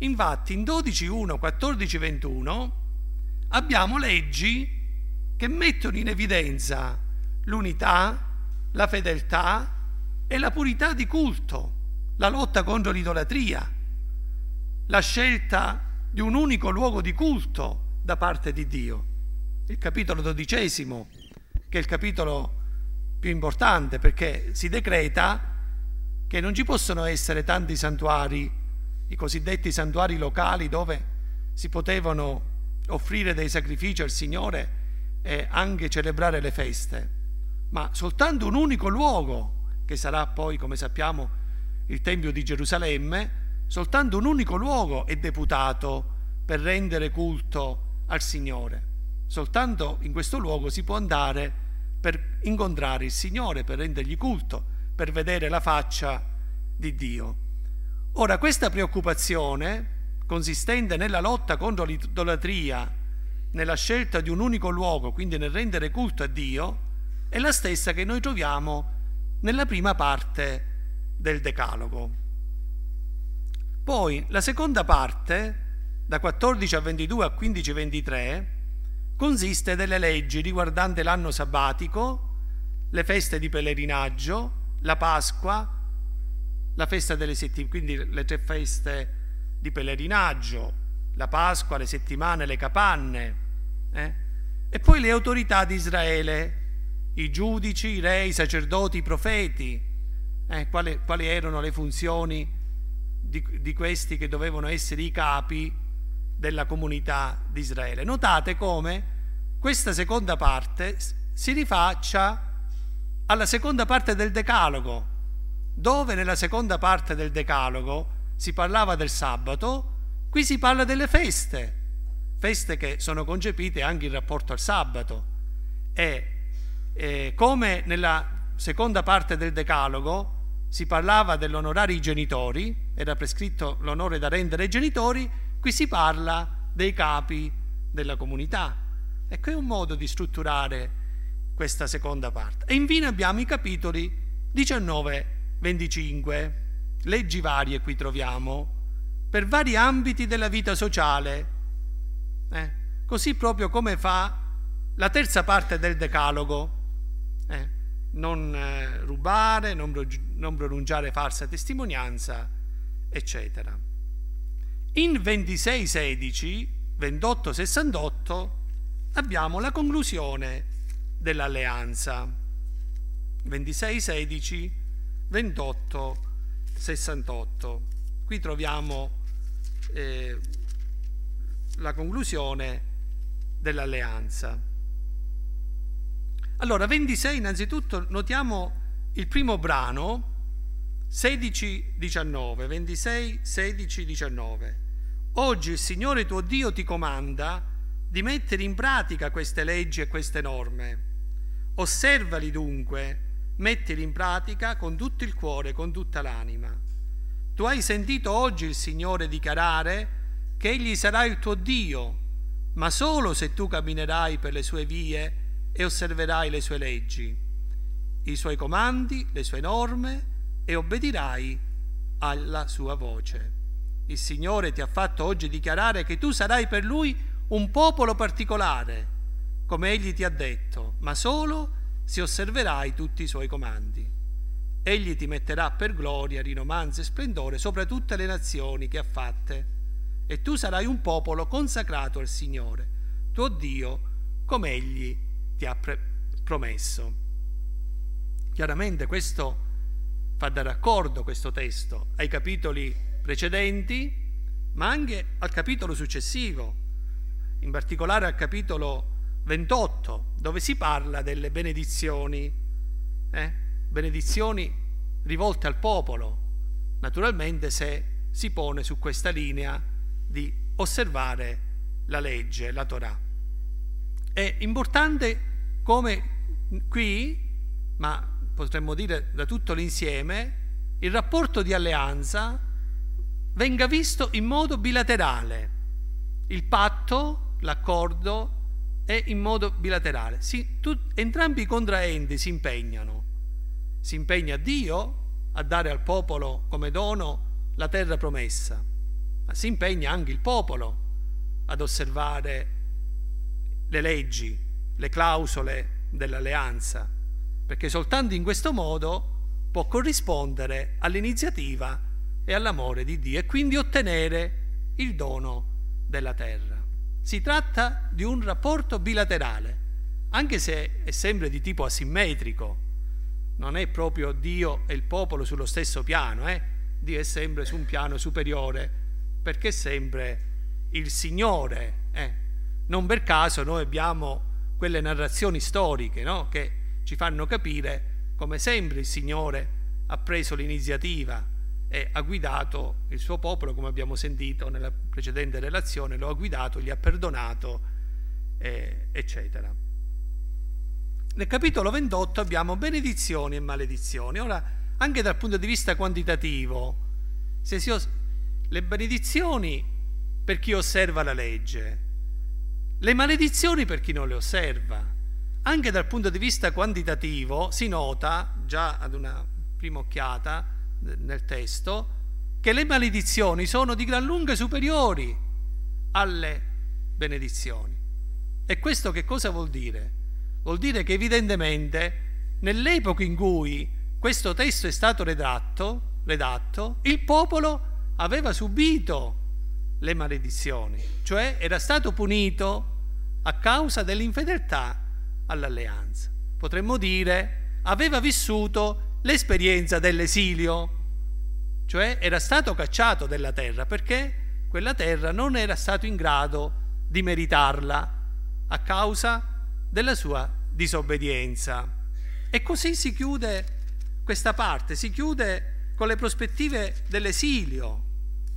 Infatti in 12.1, 14.21 abbiamo leggi che mettono in evidenza l'unità, la fedeltà e la purità di culto, la lotta contro l'idolatria, la scelta di un unico luogo di culto da parte di Dio. Il capitolo dodicesimo, che è il capitolo più importante perché si decreta che non ci possono essere tanti santuari, i cosiddetti santuari locali dove si potevano offrire dei sacrifici al Signore e anche celebrare le feste, ma soltanto un unico luogo, che sarà poi, come sappiamo, il Tempio di Gerusalemme, Soltanto un unico luogo è deputato per rendere culto al Signore. Soltanto in questo luogo si può andare per incontrare il Signore, per rendergli culto, per vedere la faccia di Dio. Ora, questa preoccupazione, consistente nella lotta contro l'idolatria, nella scelta di un unico luogo, quindi nel rendere culto a Dio, è la stessa che noi troviamo nella prima parte del Decalogo. Poi la seconda parte, da 14 a 22 a 15 a 23, consiste delle leggi riguardanti l'anno sabbatico, le feste di pellegrinaggio, la Pasqua, la festa delle settimane, quindi le tre feste di pellegrinaggio, la Pasqua, le settimane, le capanne, eh? e poi le autorità di Israele, i giudici, i re, i sacerdoti, i profeti, eh? quali, quali erano le funzioni di, di questi che dovevano essere i capi della comunità di Israele. Notate come questa seconda parte si rifaccia alla seconda parte del Decalogo, dove nella seconda parte del Decalogo si parlava del sabato, qui si parla delle feste, feste che sono concepite anche in rapporto al sabato. E eh, come nella seconda parte del Decalogo si parlava dell'onorare i genitori, era prescritto l'onore da rendere ai genitori, qui si parla dei capi della comunità. Ecco, è un modo di strutturare questa seconda parte. E infine abbiamo i capitoli 19-25, leggi varie qui troviamo, per vari ambiti della vita sociale, eh? così proprio come fa la terza parte del decalogo. Eh, non eh, rubare, non, non pronunciare falsa testimonianza, eccetera. In 2616, 2868 abbiamo la conclusione dell'alleanza. 2616, 2868. Qui troviamo eh, la conclusione dell'alleanza. Allora, 26 innanzitutto notiamo il primo brano 16-19, 26, 16, 19. Oggi il Signore tuo Dio ti comanda di mettere in pratica queste leggi e queste norme. Osservali dunque, mettili in pratica con tutto il cuore, con tutta l'anima. Tu hai sentito oggi il Signore dichiarare che Egli sarà il tuo Dio, ma solo se tu camminerai per le sue vie e osserverai le sue leggi, i suoi comandi, le sue norme e obbedirai alla sua voce. Il Signore ti ha fatto oggi dichiarare che tu sarai per Lui un popolo particolare, come Egli ti ha detto, ma solo se osserverai tutti i Suoi comandi. Egli ti metterà per gloria, rinomanza e splendore sopra tutte le nazioni che ha fatte, e tu sarai un popolo consacrato al Signore, tuo Dio, come Egli ti ha pre- promesso. Chiaramente questo fa da raccordo questo testo ai capitoli precedenti, ma anche al capitolo successivo, in particolare al capitolo 28, dove si parla delle benedizioni, eh? benedizioni rivolte al popolo, naturalmente se si pone su questa linea di osservare la legge, la Torah. È importante come qui, ma potremmo dire da tutto l'insieme, il rapporto di alleanza venga visto in modo bilaterale. Il patto, l'accordo è in modo bilaterale. Si, tu, entrambi i contraenti si impegnano. Si impegna Dio a dare al popolo come dono la terra promessa, ma si impegna anche il popolo ad osservare le leggi, le clausole dell'alleanza, perché soltanto in questo modo può corrispondere all'iniziativa e all'amore di Dio e quindi ottenere il dono della terra. Si tratta di un rapporto bilaterale, anche se è sempre di tipo asimmetrico, non è proprio Dio e il popolo sullo stesso piano, eh? Dio è sempre su un piano superiore, perché è sempre il Signore, eh? Non per caso noi abbiamo quelle narrazioni storiche no? che ci fanno capire come sempre il Signore ha preso l'iniziativa e ha guidato il suo popolo, come abbiamo sentito nella precedente relazione, lo ha guidato, gli ha perdonato, eh, eccetera. Nel capitolo 28 abbiamo benedizioni e maledizioni. Ora, anche dal punto di vista quantitativo, os- le benedizioni per chi osserva la legge, le maledizioni per chi non le osserva. Anche dal punto di vista quantitativo si nota, già ad una prima occhiata nel testo, che le maledizioni sono di gran lunga superiori alle benedizioni. E questo che cosa vuol dire? Vuol dire che evidentemente nell'epoca in cui questo testo è stato redatto, redatto il popolo aveva subito le maledizioni, cioè era stato punito a causa dell'infedeltà all'alleanza. Potremmo dire aveva vissuto l'esperienza dell'esilio, cioè era stato cacciato dalla terra perché quella terra non era stato in grado di meritarla a causa della sua disobbedienza. E così si chiude questa parte, si chiude con le prospettive dell'esilio.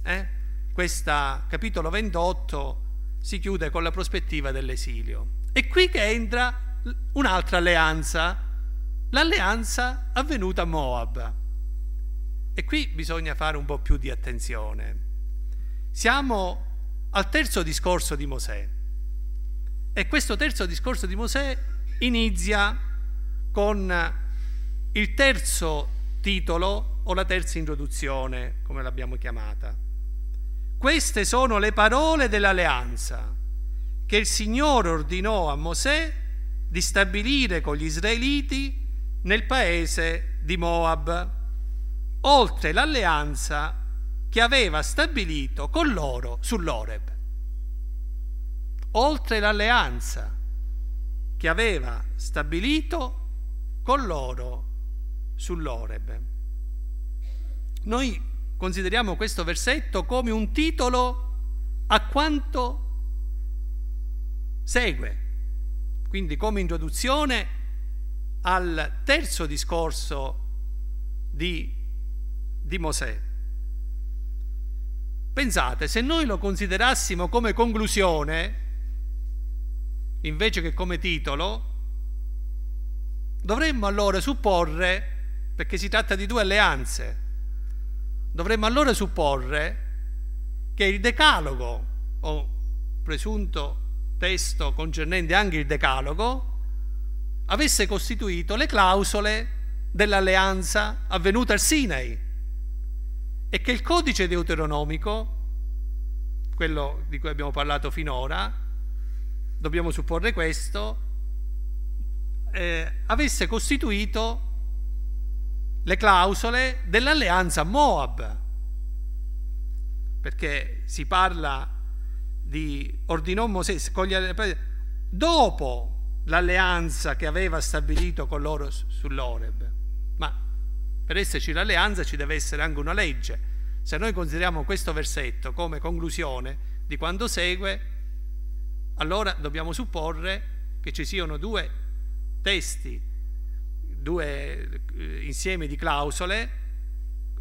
Eh? questo capitolo 28 si chiude con la prospettiva dell'esilio. È qui che entra un'altra alleanza, l'alleanza avvenuta a Moab. E qui bisogna fare un po' più di attenzione. Siamo al terzo discorso di Mosè e questo terzo discorso di Mosè inizia con il terzo titolo o la terza introduzione, come l'abbiamo chiamata. Queste sono le parole dell'alleanza che il Signore ordinò a Mosè di stabilire con gli israeliti nel paese di Moab, oltre l'alleanza che aveva stabilito con loro sull'Oreb. Oltre l'alleanza che aveva stabilito con loro sull'Oreb. Noi consideriamo questo versetto come un titolo a quanto segue, quindi come introduzione al terzo discorso di, di Mosè. Pensate, se noi lo considerassimo come conclusione, invece che come titolo, dovremmo allora supporre, perché si tratta di due alleanze, dovremmo allora supporre che il decalogo, o presunto testo concernente anche il decalogo, avesse costituito le clausole dell'alleanza avvenuta al Sinai e che il codice deuteronomico, quello di cui abbiamo parlato finora, dobbiamo supporre questo, eh, avesse costituito le clausole dell'alleanza Moab, perché si parla di ordinò Mosè dopo l'alleanza che aveva stabilito con loro sull'Oreb. Per esserci l'alleanza ci deve essere anche una legge. Se noi consideriamo questo versetto come conclusione di quanto segue, allora dobbiamo supporre che ci siano due testi, due eh, insiemi di clausole,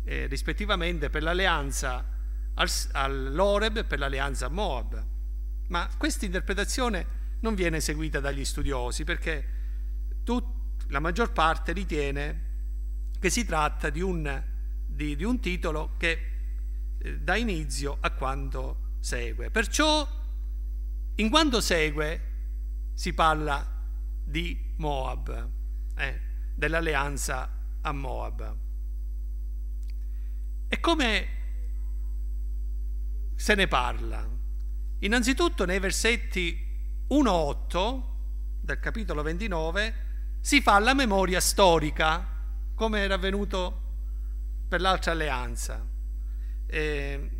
eh, rispettivamente per l'alleanza al, all'Oreb e per l'alleanza a Moab. Ma questa interpretazione non viene seguita dagli studiosi perché tut, la maggior parte ritiene che si tratta di un, di, di un titolo che eh, dà inizio a quanto segue. Perciò, in quanto segue, si parla di Moab, eh, dell'alleanza a Moab. E come se ne parla? Innanzitutto nei versetti 1.8 del capitolo 29 si fa la memoria storica, come era avvenuto per l'altra alleanza. Eh,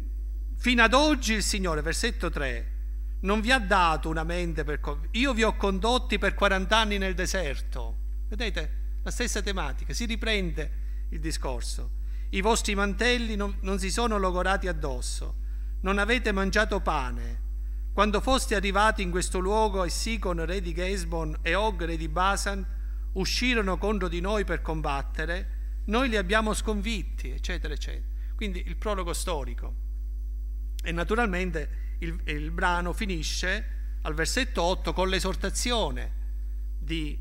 fino ad oggi il Signore, versetto 3, non vi ha dato una mente per... Io vi ho condotti per 40 anni nel deserto. Vedete, la stessa tematica, si riprende il discorso. I vostri mantelli non, non si sono logorati addosso, non avete mangiato pane quando foste arrivati in questo luogo e Sicon, re di Gesbon, e Og, re di Basan, uscirono contro di noi per combattere, noi li abbiamo sconfitti, eccetera, eccetera. Quindi il prologo storico. E naturalmente il, il brano finisce al versetto 8 con l'esortazione di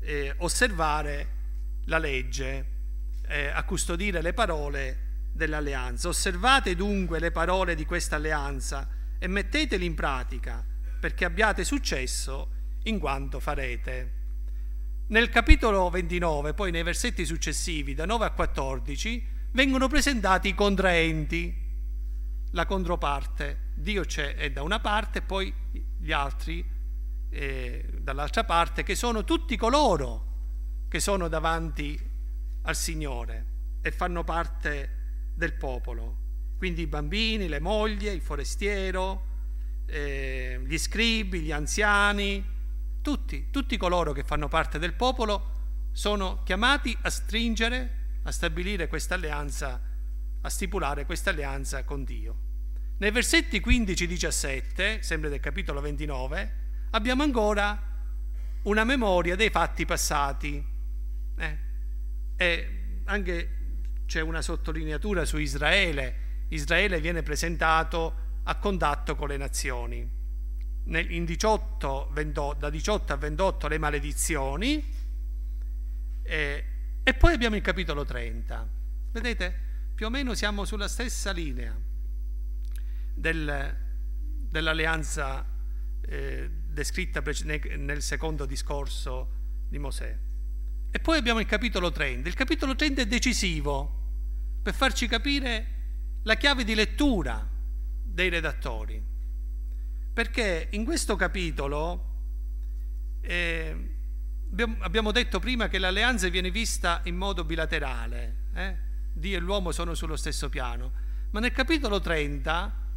eh, osservare la legge, eh, a custodire le parole dell'alleanza. Osservate dunque le parole di questa alleanza e metteteli in pratica perché abbiate successo in quanto farete. Nel capitolo 29, poi nei versetti successivi, da 9 a 14, vengono presentati i contraenti, la controparte. Dio c'è è da una parte poi gli altri eh, dall'altra parte, che sono tutti coloro che sono davanti al Signore e fanno parte del popolo quindi i bambini, le mogli, il forestiero, eh, gli scribi, gli anziani, tutti, tutti coloro che fanno parte del popolo sono chiamati a stringere, a stabilire questa alleanza, a stipulare questa alleanza con Dio. Nei versetti 15-17, sempre del capitolo 29, abbiamo ancora una memoria dei fatti passati. Eh? E anche c'è una sottolineatura su Israele Israele viene presentato a contatto con le nazioni. In 18, 28, da 18 a 28 le maledizioni eh, e poi abbiamo il capitolo 30. Vedete? Più o meno siamo sulla stessa linea del, dell'alleanza eh, descritta nel secondo discorso di Mosè. E poi abbiamo il capitolo 30. Il capitolo 30 è decisivo per farci capire la chiave di lettura dei redattori, perché in questo capitolo eh, abbiamo detto prima che l'alleanza viene vista in modo bilaterale, eh? Dio e l'uomo sono sullo stesso piano, ma nel capitolo 30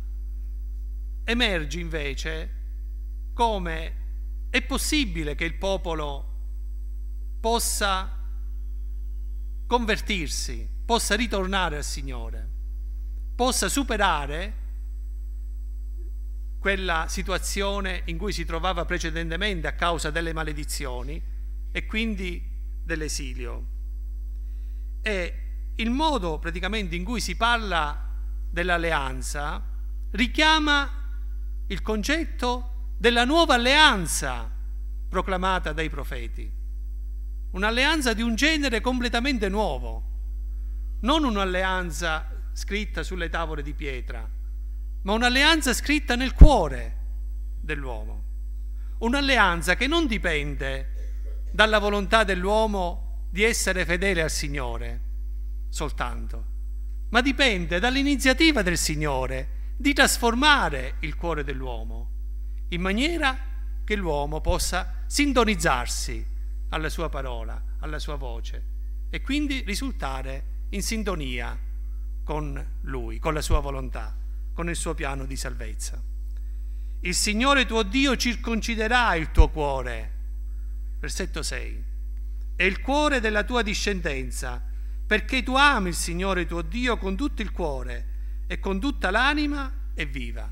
emerge invece come è possibile che il popolo possa convertirsi, possa ritornare al Signore, possa superare quella situazione in cui si trovava precedentemente a causa delle maledizioni e quindi dell'esilio. E il modo praticamente in cui si parla dell'alleanza richiama il concetto della nuova alleanza proclamata dai profeti. Un'alleanza di un genere completamente nuovo, non un'alleanza scritta sulle tavole di pietra, ma un'alleanza scritta nel cuore dell'uomo. Un'alleanza che non dipende dalla volontà dell'uomo di essere fedele al Signore soltanto, ma dipende dall'iniziativa del Signore di trasformare il cuore dell'uomo in maniera che l'uomo possa sintonizzarsi alla sua parola, alla sua voce e quindi risultare in sintonia con lui, con la sua volontà con il suo piano di salvezza. Il Signore tuo Dio circonciderà il tuo cuore. Versetto 6. E il cuore della tua discendenza, perché tu ami il Signore tuo Dio con tutto il cuore e con tutta l'anima e viva.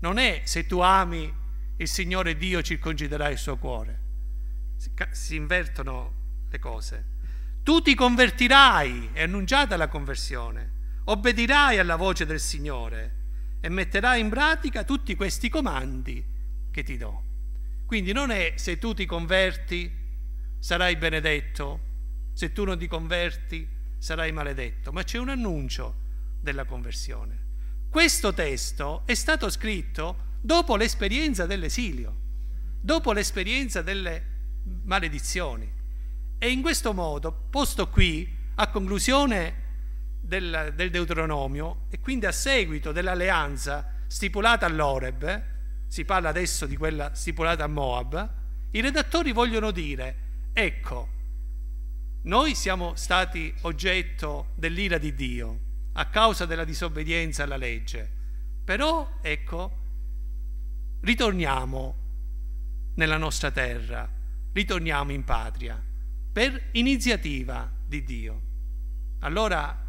Non è se tu ami il Signore Dio circonciderà il suo cuore. Si invertono le cose. Tu ti convertirai, è annunciata la conversione, obbedirai alla voce del Signore e metterai in pratica tutti questi comandi che ti do. Quindi non è se tu ti converti sarai benedetto, se tu non ti converti sarai maledetto, ma c'è un annuncio della conversione. Questo testo è stato scritto dopo l'esperienza dell'esilio, dopo l'esperienza delle maledizioni. E in questo modo, posto qui, a conclusione del, del Deuteronomio e quindi a seguito dell'alleanza stipulata all'Oreb, si parla adesso di quella stipulata a Moab, i redattori vogliono dire, ecco, noi siamo stati oggetto dell'ira di Dio a causa della disobbedienza alla legge, però ecco, ritorniamo nella nostra terra, ritorniamo in patria per iniziativa di Dio. Allora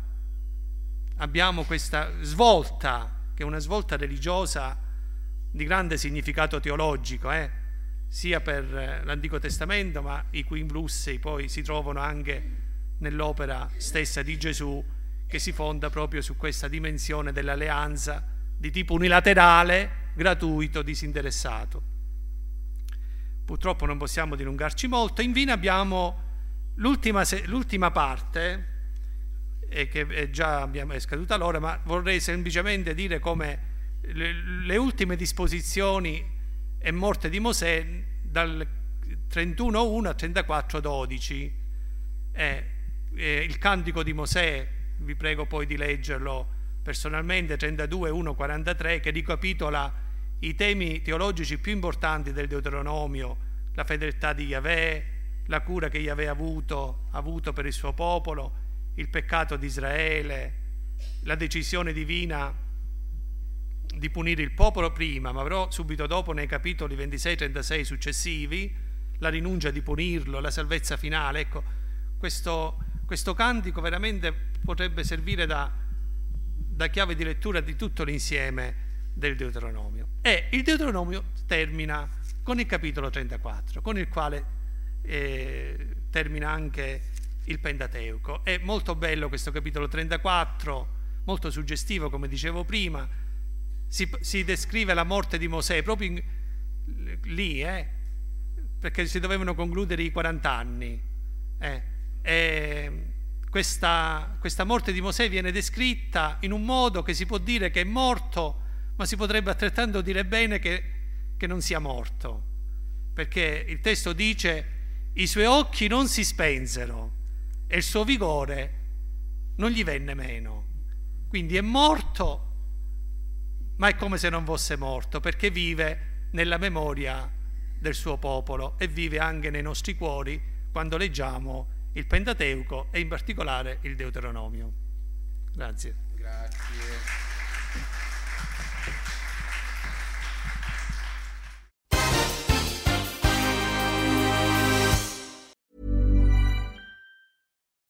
abbiamo questa svolta, che è una svolta religiosa di grande significato teologico, eh? sia per eh, l'Antico Testamento, ma i cui influssi poi si trovano anche nell'opera stessa di Gesù, che si fonda proprio su questa dimensione dell'alleanza di tipo unilaterale, gratuito, disinteressato. Purtroppo non possiamo dilungarci molto. Infine abbiamo l'ultima, l'ultima parte, e che è già abbiamo, è scaduta l'ora, ma vorrei semplicemente dire come le, le ultime disposizioni e morte di Mosè dal 31.1 a 34.12 è, è il cantico di Mosè, vi prego poi di leggerlo personalmente, 32.1.43 che ricapitola i temi teologici più importanti del Deuteronomio, la fedeltà di Yahweh, la cura che Yahweh ha avuto, ha avuto per il suo popolo, il peccato di Israele, la decisione divina di punire il popolo prima, ma però subito dopo nei capitoli 26-36 successivi, la rinuncia di punirlo, la salvezza finale. Ecco, questo, questo cantico veramente potrebbe servire da, da chiave di lettura di tutto l'insieme del Deuteronomio. E il Deuteronomio termina con il capitolo 34, con il quale eh, termina anche il Pentateuco. È molto bello questo capitolo 34, molto suggestivo come dicevo prima, si, si descrive la morte di Mosè proprio in, lì, eh, perché si dovevano concludere i 40 anni. Eh, questa, questa, morte di Mosè viene descritta in un modo che si può dire che è morto, ma si potrebbe altrettanto dire bene che, che non sia morto, perché il testo dice i suoi occhi non si spensero, e il suo vigore non gli venne meno. Quindi è morto, ma è come se non fosse morto, perché vive nella memoria del suo popolo e vive anche nei nostri cuori quando leggiamo il Pentateuco e in particolare il Deuteronomio. Grazie. Grazie.